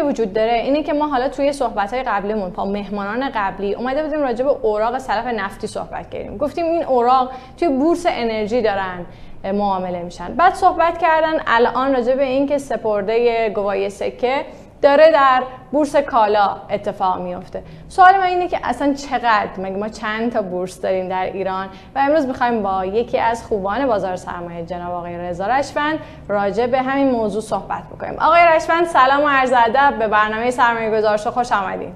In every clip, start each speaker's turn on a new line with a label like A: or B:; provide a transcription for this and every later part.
A: که وجود داره اینه که ما حالا توی صحبت های قبلیمون با مهمانان قبلی اومده بودیم راجع به اوراق سلف نفتی صحبت کردیم. گفتیم این اوراق توی بورس انرژی دارن معامله میشن. بعد صحبت کردن الان راجع به اینکه سپرده گواهی سکه داره در بورس کالا اتفاق میفته. سوال من اینه که اصلا چقدر؟ مگه ما چند تا بورس داریم در ایران؟ و امروز می‌خوایم با یکی از خوبان بازار سرمایه جناب آقای رضا رشفند راجع به همین موضوع صحبت بکنیم. آقای رشفند سلام و عرض ادب. به برنامه سرمایه گذارش خوش آمدید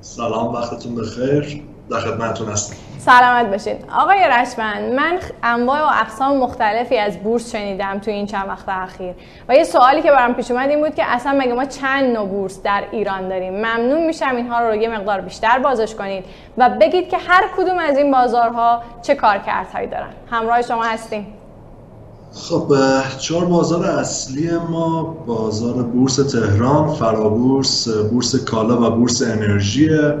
B: سلام وقتتون بخیر. در خدمتتون هستم.
A: سلامت باشید آقای رشمن من انواع و اقسام مختلفی از بورس شنیدم تو این چند وقت اخیر. و یه سوالی که برام پیش اومد این بود که اصلا مگه ما چند نوع بورس در ایران داریم؟ ممنون میشم اینها رو یه مقدار بیشتر بازش کنید و بگید که هر کدوم از این بازارها چه کارکردهایی دارن. همراه شما هستیم.
B: خب چهار بازار اصلی ما بازار بورس تهران، فرابورس، بورس کالا و بورس انرژیه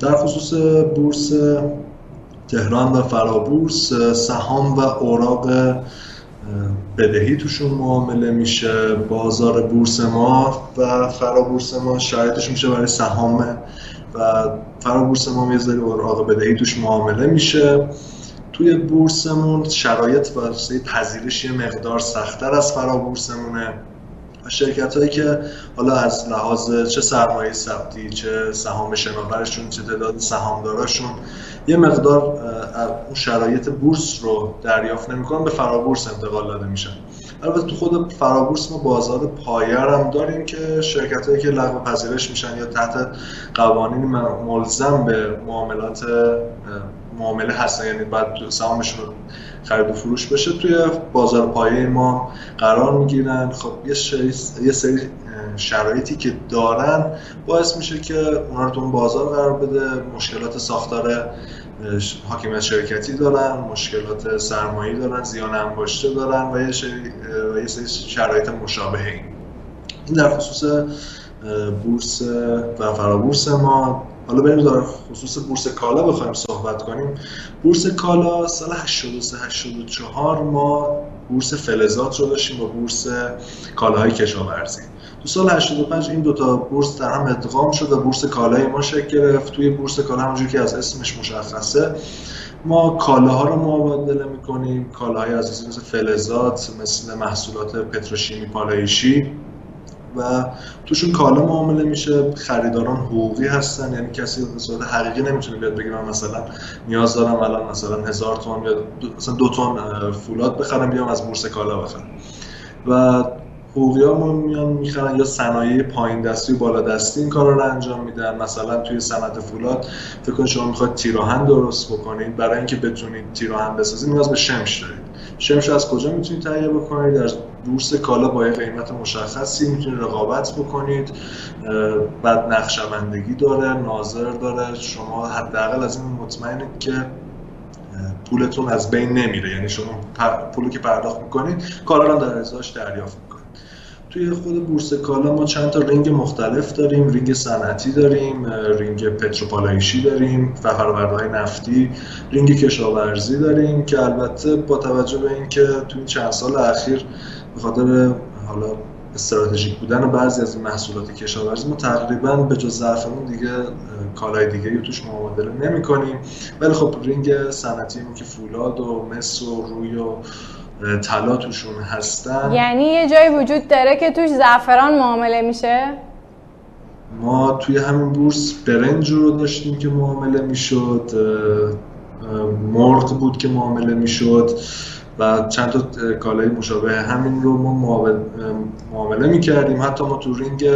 B: در خصوص بورس تهران و فرابورس سهام و اوراق بدهی توشون معامله میشه. بازار بورس ما و فرابورس ما شرایطش میشه برای سهام و فرابورس ما یه اوراق بدهی توش معامله میشه. توی بورسمون شرایط واسه پذیرش یه مقدار سختتر از فرابورسمونه. شرکت هایی که حالا از لحاظ چه سرمایه ثبتی چه سهام شناورشون چه تعداد سهامداراشون یه مقدار اون شرایط بورس رو دریافت نمی‌کنن به فرابورس انتقال داده میشن. البته تو خود فرابورس ما بازار پایر هم داریم که شرکت هایی که لغو پذیرش میشن یا تحت قوانین ملزم به معاملات معامله هستن یعنی بعد سهامشون خرید و فروش بشه. توی بازار پایه ما قرار می‌گیرن. خب یه, یه سری شرایطی که دارن باعث میشه که اونا رو تو بازار قرار بده. مشکلات ساختار حاکمیت شرکتی دارن مشکلات سرمایه دارن زیان انباشته دارن و یه, سری شرایط مشابه این این در خصوص بورس و فرابورس ما حالا بریم در خصوص بورس کالا بخوایم صحبت کنیم. بورس کالا سال 83 84 ما بورس فلزات رو داشتیم با بورس کالاهای کشاورزی. تو سال 85 این دوتا بورس در هم ادغام شد و بورس کالای ما شکل گرفت. توی بورس کالا همونجور که از اسمش مشخصه ما کالاها رو مبادله می‌کنیم. کالاهای اساسی مثل فلزات مثل محصولات پتروشیمی پالایشی. و توشون کالا معامله میشه خریداران حقوقی هستن یعنی کسی به صورت حقیقی نمی‌تونه بیاد بگه من مثلا نیاز دارم الان مثلا هزار تومن یا مثلا دو تن فولاد بخرم بیام از بورس کالا بخرم. و حقوقی ها میان می‌خرن یا صنایع پایین دستی و بالا دستی این کارا رو انجام میدن. مثلا توی صنعت فولاد فکر کنید شما می‌خواید تیراهن درست بکنید برای اینکه بتونید تیراهن بسازید نیاز به شمش دارید. شمش از کجا می‌تونید تهیه بکنید؟ در بورس کالا با یه قیمت مشخصی می‌تونید رقابت بکنید. بعد نقدشوندگی داره ناظر داره. شما حداقل از این مطمئنید که پولتون از بین نمیره. یعنی شما پولی که پرداخت می‌کنید کالا رو در ازاش دریافت می‌کنید. توی خود بورس کالا ما چند تا رینگ مختلف داریم. رینگ صنعتی داریم رینگ پتروپالایشی داریم و فرآورده‌های نفتی رینگ کشاورزی داریم که البته با توجه به اینکه توی چند سال اخیر به خاطر حالا استراتژیک بودن بعضی از این محصولات کشاورزی ما تقریبا به جز زعفرون دیگه کالای دیگه رو توش مبادله نمی کنیم. ولی خب رینگ صنعتی که فولاد و مس و روی و طلا توشون هستن.
A: یعنی یه جایی وجود داره که توش زعفران معامله میشه؟
B: ما توی همین بورس برنج رو داشتیم که معامله می‌شد مرغ بود که معامله می‌شد. و چند تا کالای مشابه همین رو ما معامله می‌کردیم. حتی ما تو رینگ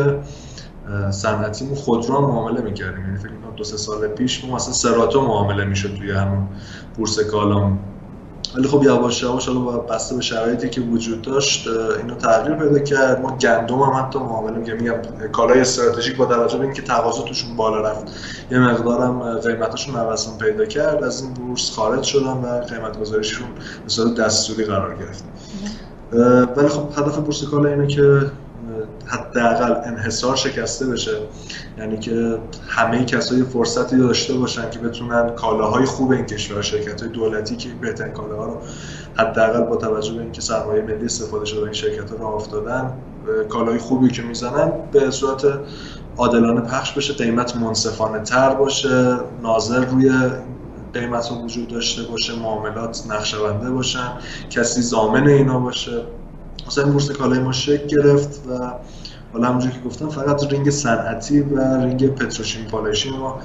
B: صنعتیمون خودرو معامله می‌کردیم. یعنی فکر کنم دو سه سال پیش ما مثلا سراتو معامله می‌شد توی همون بورس کالام. ولی خب یواش یواش حالا بسته به شرایطی که وجود داشت اینو تغییر پیدا کرد. ما گندم هم حتی معامله میگم میگم کالای استراتژیک با توجه به اینکه تقاضا توشون بالا رفت یه مقدارم قیمتاشون نوسان پیدا کرد. از این بورس خارج شدن و قیمت گذاریشون به صورت دستوری قرار گرفت. ولی خب هدف بورس کالا اینه که حداقل انحصار شکسته بشه. یعنی که همه کسایی فرصتی داشته باشن که بتونن کالاهای خوب این کشور شرکت های دولتی که بهترین کالاها رو حداقل با توجه به اینکه سرمایه ملی استفاده شده این شرکت ها رو افتادن کالای خوبی که می‌زنن به صورت عادلانه پخش بشه قیمت منصفانه تر باشه ناظر روی قیمت رو وجود داشته باشه معاملات نقدشونده باشن کسی ضامن اینا باشه. مثلا بورس کالای ما شکل گرفت و حالا همونجور که گفتم فقط رینگ صنعتی و رینگ پتروشیمی پالایشی ما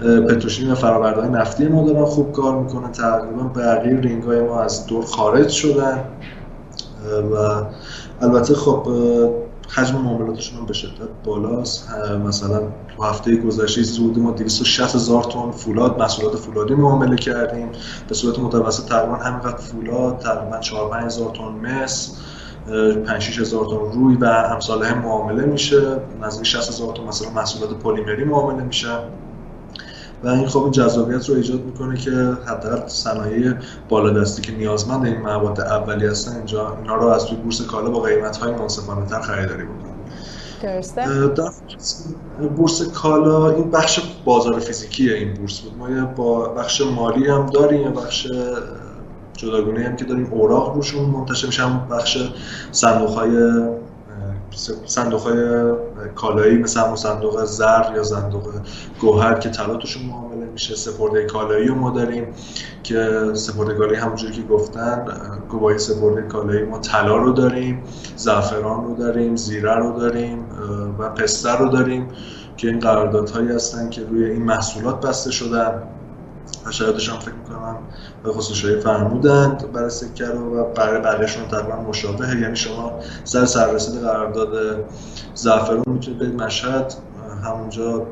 B: پتروشیمی و فرآورده‌های نفتی ما دارن خوب کار می‌کنن. تقریبا بقیه رینگ های ما از دور خارج شدن. و البته خب حجم معاملاتشون هم به شدت بالاست. مثلا تو هفته گذشته زودی ما 260 هزار تن فولاد محصولات فولادی معامله کردیم. به صورت متوسط تقریبا همینقدر فولاد تقریبا 4 5 هزار تن مس. 5 6 هزار تن روی و امثال هم معامله میشه. نزدیک 60 هزار تن مثلا محصولات پلیمری معامله میشه. و این خب این جذابیت رو ایجاد می‌کنه که حداقل صنایع بالادستی که نیازمند این مواد اولیه هستن اینجا اینا رو از توی بورس کالا با قیمت های منصفانه تر خریداری بکنن.
A: درسته.
B: در بورس کالا این بخش بازار فیزیکی این بورس بود. ما با بخش مالی هم داریم یه بخش جداگونه هم که داریم. اوراق روشون منتشر میشه. بخش صندوق های صندوق های کالایی مثل صندوق زر یا صندوق گوهر که طلا توشون معامله میشه. سپرده کالایی رو ما داریم که سپرده کالایی همونجوری که گفتن گواهی سپرده کالایی ما طلا رو داریم زعفران رو داریم زیره رو داریم و پسته رو داریم که این قراردادهایی هستن که روی این محصولات بسته شدن. شایدش هم فکر می‌کنم به خصوص فرمودند برای سکه رو و برای بقیهشون تقریبا مشابهه. یعنی شما سر سررسید قرارداد زعفرون می‌تونید برید مشهد همونجا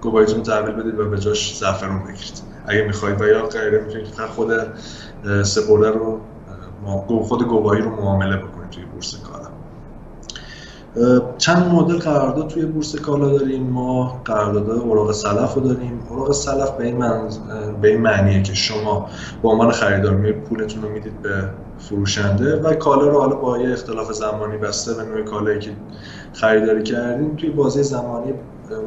B: گواهیتون رو تحویل بدید و به جاش زعفرون بگیرید. اگه می‌خواید و یا غیره می‌تونید خود سپرده رو خود گواهی رو معامله بکنید توی بورس کالا چند مدل قرارداد توی بورس کالا داریم ما؟ قرارداد اوراق سلف رو داریم. اوراق سلف به این, من... به این معنیه که شما به عنوان خریدار می پولتون رو می‌دید به فروشنده و کالا رو حالا با یه اختلاف زمانی بسته به نوع کالایی که خریداری کردیم توی بازی زمانی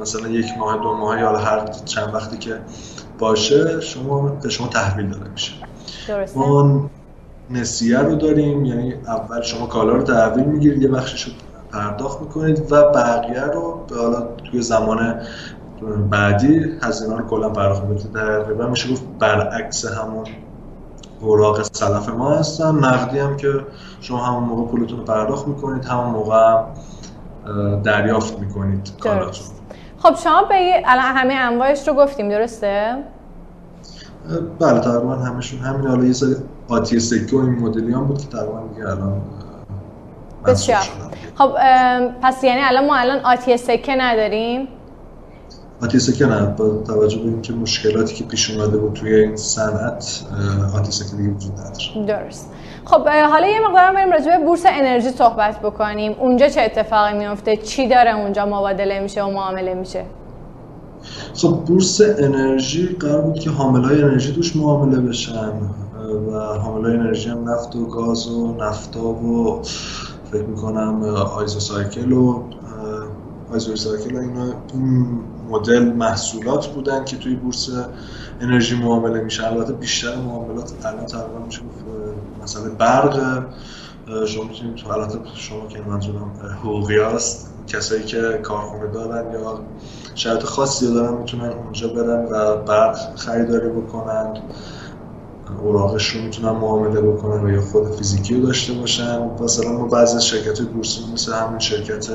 B: مثلا یک ماه دو ماه یا هر چند وقتی که باشه شما به شما تحویل داده میشه.
A: درسته.
B: ما نسیه رو داریم یعنی اول شما کالا رو تحویل می‌گیرید یه بخشش رو پرداخت می‌کنید و بقیه رو به حالا توی زمان بعدی هزینه رو کلا پرداخت می‌کنید. تقریبا میشه گفت برعکس همون اوراق سلف ما هستن. نقدی هم که شما همون موقع پولتون رو پرداخت می‌کنید همون موقع هم دریافت می‌کنید کالاتون
A: خب شما به الان همه انواعش رو گفتیم درسته؟
B: بله تقریبا همشون همین. حالا یه سری آتی سکه و این مدلی هم بود که تقریبا دیگه الان
A: بسیار. خب پس یعنی الان ما الان آتی سکه نداریم؟
B: آتی سکه نه. با توجه به اینکه مشکلاتی که پیش اومده بود توی این صنعت آتی سکه دیگه وجود نداره.
A: درست. خب حالا یه مقدار بریم راجع به بورس انرژی صحبت بکنیم. اونجا چه اتفاقی میفته؟ چی داره اونجا مبادله میشه و معامله میشه؟
B: خب بورس انرژی قرار بود که حاملهای انرژی توش معامله بشن. و حاملهای انرژی هم نفت و گاز و نفتا و فکر می‌کنم آیزو سایکل و آیزو سایکل اینا این مدل محصولات بودن که توی بورس انرژی معامله میشه. البته بیشتر معاملات الان تقریبا میشه مثلا برق. شما می‌تونید تو البته شما که منظورم حقوقی هست کسایی که کارخونه دارن یا شرط خاصی دارن می‌تونن اونجا برن و برق خریداری بکنن. اوراقش رو می‌تونن معامله بکنن و یا خود فیزیکی رو داشته باشن. مثلا ما بعضی از شرکت بورسی مثل همین شرکت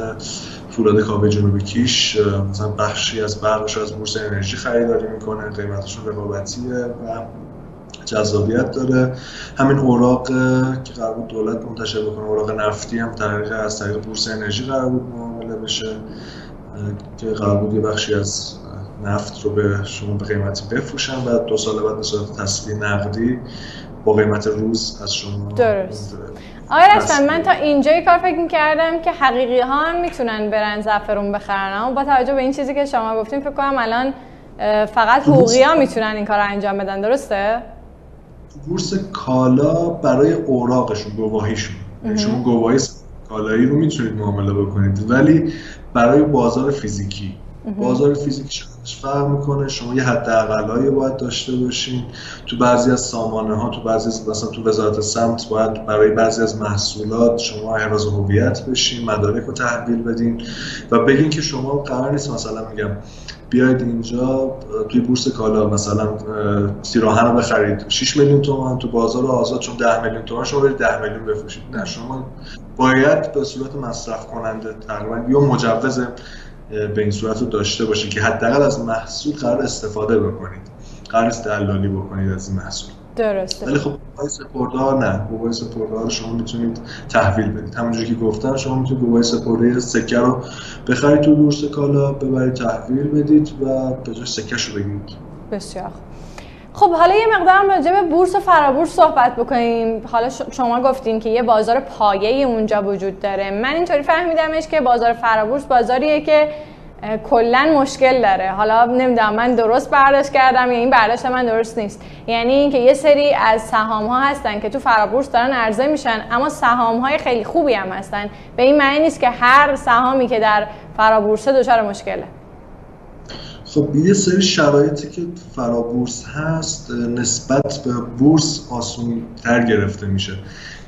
B: فولاد کابه جنوبی کیش مثلا بخشی از برقش از بورس انرژی خریداری می‌کنه قیمتشون رقابتیه و جذابیت داره. همین اوراق که قرار بود دولت منتشر بکنه اوراق نفتی هم طریق از طریق بورس انرژی قرار بود معامله بشه که قرار بود یه بخشی از نفت رو به شما به قیمتی بفروشن و دو سال بعد به صورت تسویه نقدی با قیمت روز از شما
A: درست. آقای رشمن من تا اینجای کار فکر کردم که حقیقی ها هم می‌تونن برن زعفرون بخرن. اما با توجه به این چیزی که شما گفتیم فکر کنم الان فقط حقوقی ها می‌تونن این کار رو انجام بدن. درسته؟
B: بورس کالا برای اوراقشون گواهیشون. شما گواهی کالایی رو می‌تونید معامله بکنید. ولی برای بازار فیزیکی بازار فیزیکی فرق می‌کنه. شما یه حد اقلایی باید داشته باشین. تو بعضی از سامانه ها تو بعضی از مثلا تو وزارت سمت باید برای بعضی از محصولات شما احراز هویت بشین مدارک رو تحویل بدین و بگین که شما قرار نیست مثلا میگم بیاید اینجا توی بورس کالا مثلا سیراهن رو بخرید. 6 میلیون تومان تو بازار آزاد چون 10 میلیون تومان شما برید 10 میلیون بفروشید. نه شما باید به صورت مصرف کننده تقریبا یا مجوز به این صورت رو داشته باشید که حداقل از محصول قرار استفاده بکنید. قرار است دلالی بکنید از این محصول.
A: درسته.
B: ولی خب بابای سپرده نه. بابای سپرده رو شما می‌تونید تحویل بدید. همونجوری که گفتم شما می‌تونید بابای سپرده سکه رو بخرید تو بورس کالا ببرید تحویل بدید و به جای سکهش رو بگیرید.
A: بسیار خب حالا یه مقدار راجع به بورس و فرابورس صحبت بکنیم. حالا شما گفتین که یه بازار پایه اونجا وجود داره. من اینطوری فهمیدمش که بازار فرابورس بازاریه که کلا مشکل داره. حالا نمی‌دونم من درست برداشت کردم یا این برداشت من درست نیست. یعنی اینکه یه سری از سهام ها هستن که تو فرابورس دارن عرضه میشن اما سهام های خیلی خوبی هم هستن. به این معنی نیست که هر سهامی که در فرابورس دچار مشکله.
B: خب یه سری شرایطی که فرابورس هست نسبت به بورس آسون تر گرفته میشه.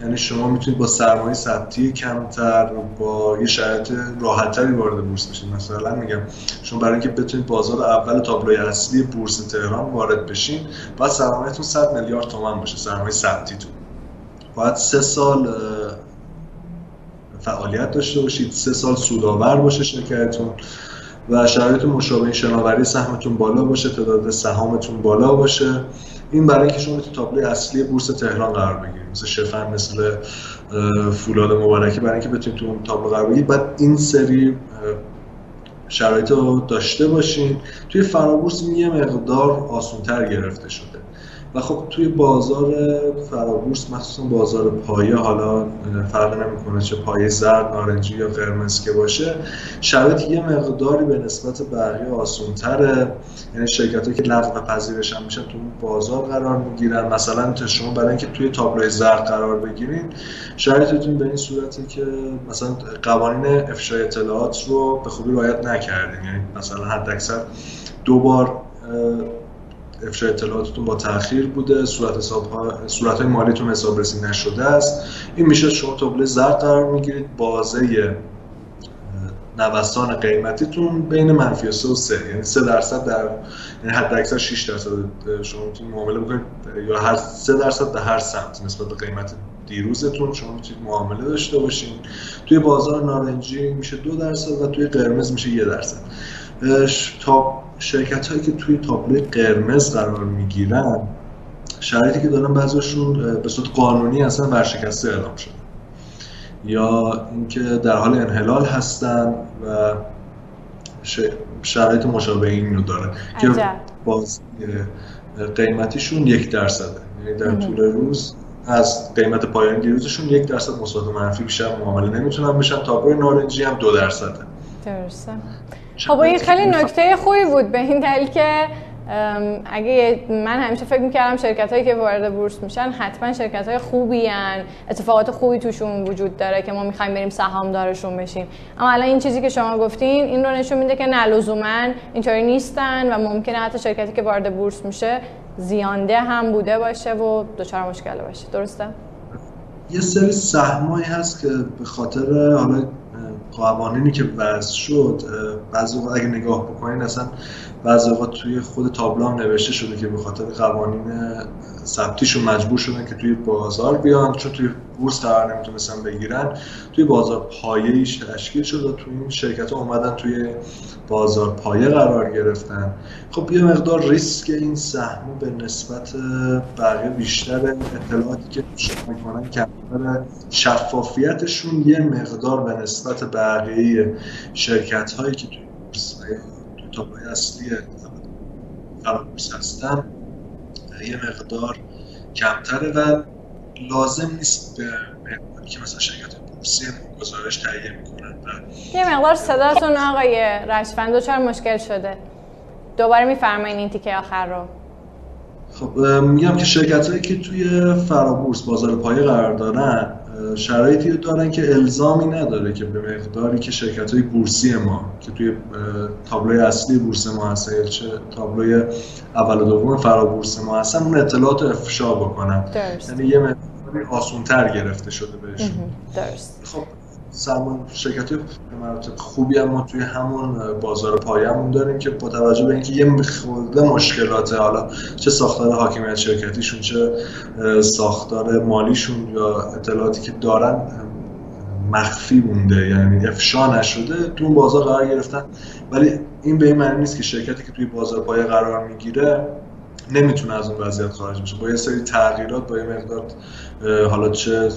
B: یعنی شما می‌تونید با سرمایه ثبتی کمتر با یه شرایط راحتتری وارد بورس بشید. مثلا میگم شما برای اینکه بتونید بازار اول تابلوی اصلی بورس تهران وارد بشین باید سرمایهتون 100 میلیارد تومان باشه سرمایه ثبتیتون. باید سه سال فعالیت داشته باشید سه سال سودآور باشه شرکتتون. و شرایط مشابه شناوری سهمتون بالا باشه تعداد سهامتون بالا باشه. این برای اینکه شما تو تابلو اصلی بورس تهران قرار بگیرید مثل شفن مثل فولاد مبارکی برای اینکه بتونید تو اون تابلو قرار بگیرید. بعد این سری شرایط رو داشته باشین. توی فرابورس یه مقدار آسونتر گرفته شده. و خب توی بازار فرابورس مخصوصا بازار پایه حالا فرق نمی‌کنه چه پایه زرد نارنجی یا قرمز که باشه شرایط یه مقداری به نسبت بقیه آسونتره. یعنی شرکت که لغو پذیرش هم میشن تو بازار قرار می‌گیرن. مثلا تا شما برای اینکه توی تابلوی زرد قرار بگیرین شرایطتون به این صورتی که مثلا قوانین افشای اطلاعات رو به خوبی رعایت نکردین. یعنی مثلا حداکثر دو بار افشای اطلاعاتتون با تاخیر بوده صورت حساب ها صورت های مالیتون حسابرسی نشده است. این میشه شما تابلو زرد قرار می‌گیرید. بازه نوسان قیمتیتون بین منفی 3 و 3 یعنی 3 درصد در یعنی حد اکثر 6 درصد. شما می‌تونید معامله بکنید یا هر 3 درصد در هر سمت نسبت به قیمت دیروزتون. شما می‌تونید معامله داشته باشین. توی بازار نارنجی میشه 2 درصد و توی قرمز میشه 1 درصد. تا شرکت هایی که توی تابلوی قرمز قرار می‌گیرن شرایطی که دارن بعضیشون به صورت قانونی اصلا ورشکسته اعلام شده. یا اینکه در حال انحلال هستن و شرایط مشابه این رو داره که باز قیمتیشون یک درصده. یعنی در طول روز از قیمت پایان دیروزشون یک درصد مثبت منفی بیشتر معامله نمی‌تونن بشن. تابلوی نارنجی هم دو درصده.
A: درسته. خب این خیلی نکته خوبی بود به این دلیل که اگه من همیشه فکر می‌کردم شرکت هایی که وارد بورس میشن حتما شرکت های خوبی هن. اتفاقات خوبی توشون وجود داره که ما می‌خوایم بریم سهامدارشون بشیم. اما الان این چیزی که شما گفتین این رو نشون میده که نه لزوما اینطوری نیستن و ممکنه حتی شرکتی که وارد بورس میشه زیانده هم بوده باشه و دچار مشکل باشه. درسته؟
B: یه سری سهمایی هست که به خاطر حالا قوانینی که وضع شد بعضی اگه نگاه بکنین اصلا بعضی اوقات توی خود تابلو هم نوشته شده که به خاطر قوانین ثبتیشون مجبور شدن که توی بازار بیان چون توی بورس قرار نمی‌تونستن بگیرن. توی بازار پایه تشکیل شد و توی این شرکت ها اومدن توی بازار پایه قرار گرفتن. خب یه مقدار ریسک این سهم به نسبت بقیه بیشتر اطلاعاتی که شما می‌کنن کمتر شفافیتشون یه مقدار به نسبت بقیه شرکت هایی که توی بورس تابلوی اصلی فرابورس هستن یه مقدار کمتره و لازم نیست به مقداری که مثلا شرکت بورسی گزارش تهیه می‌کنن
A: یه مقدار صداتون آقای رشفند چرا مشکل شده. دوباره میفرمایین این تیکه آخر رو.
B: خب میگم که شرکت هایی که توی فرابورس بازار پایه قرار دارن شرایطی دارن که الزامی نداره که به مقداری که شرکت های بورسی ما که توی تابلوی اصلی بورس ما هستن چه تابلوی اول و دوم فرابورس ما هستن اون اطلاعات افشا بکنن. یعنی یه مقداری آسونتر گرفته شده بهشون. درست. خب سرمان شرکت مراتب خوبی هم ما توی همون بازار پایمون داریم که با توجه به اینکه یه خورده مشکلات حالا چه ساختار حاکمیت شرکتیشون چه ساختار مالیشون یا اطلاعاتی که دارن مخفی مونده یعنی افشا نشده تو بازار قرار گرفتن. ولی این به این معنی نیست که شرکتی که توی بازار پایه قرار می‌گیره نمی‌تونه از اون وضعیت خارج بشه. با یه سری تغییرات با یه مقدار حالا چه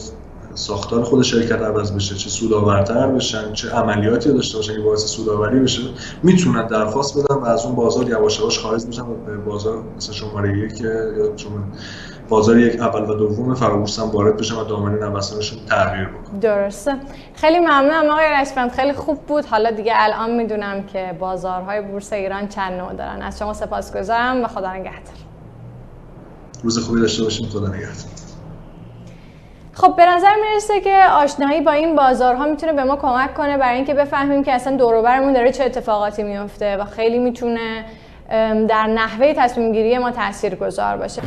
B: ساختار خود شرکت عوض بشه چه سودآورتر بشن چه عملیاتی داشته باشن که باعث سودآوری بشه می‌تونن درخواست بدن و از اون بازار یواش یواش خارج بشن و به بازار مثل شماره یک یا شما بازار یک اول و دوم فرابورس هم وارد بشن و دامنه نوسانشون تغییر بکنه
A: درسته. خیلی ممنونم آقای رشپند خیلی خوب بود. حالا دیگه الان می‌دونم که بازارهای بورس ایران چند نوع دارن. از شما سپاسگزارم. و خدا نگهدار.
B: روز خوبی داشته باشیم خدا نگهدار.
A: خب به نظر می‌رسه که آشنایی با این بازارها می‌تونه به ما کمک کنه برای اینکه بفهمیم که اصلا دور برمون داره چه اتفاقاتی میفته و خیلی می‌تونه در نحوه تصمیم گیری ما تاثیرگذار باشه.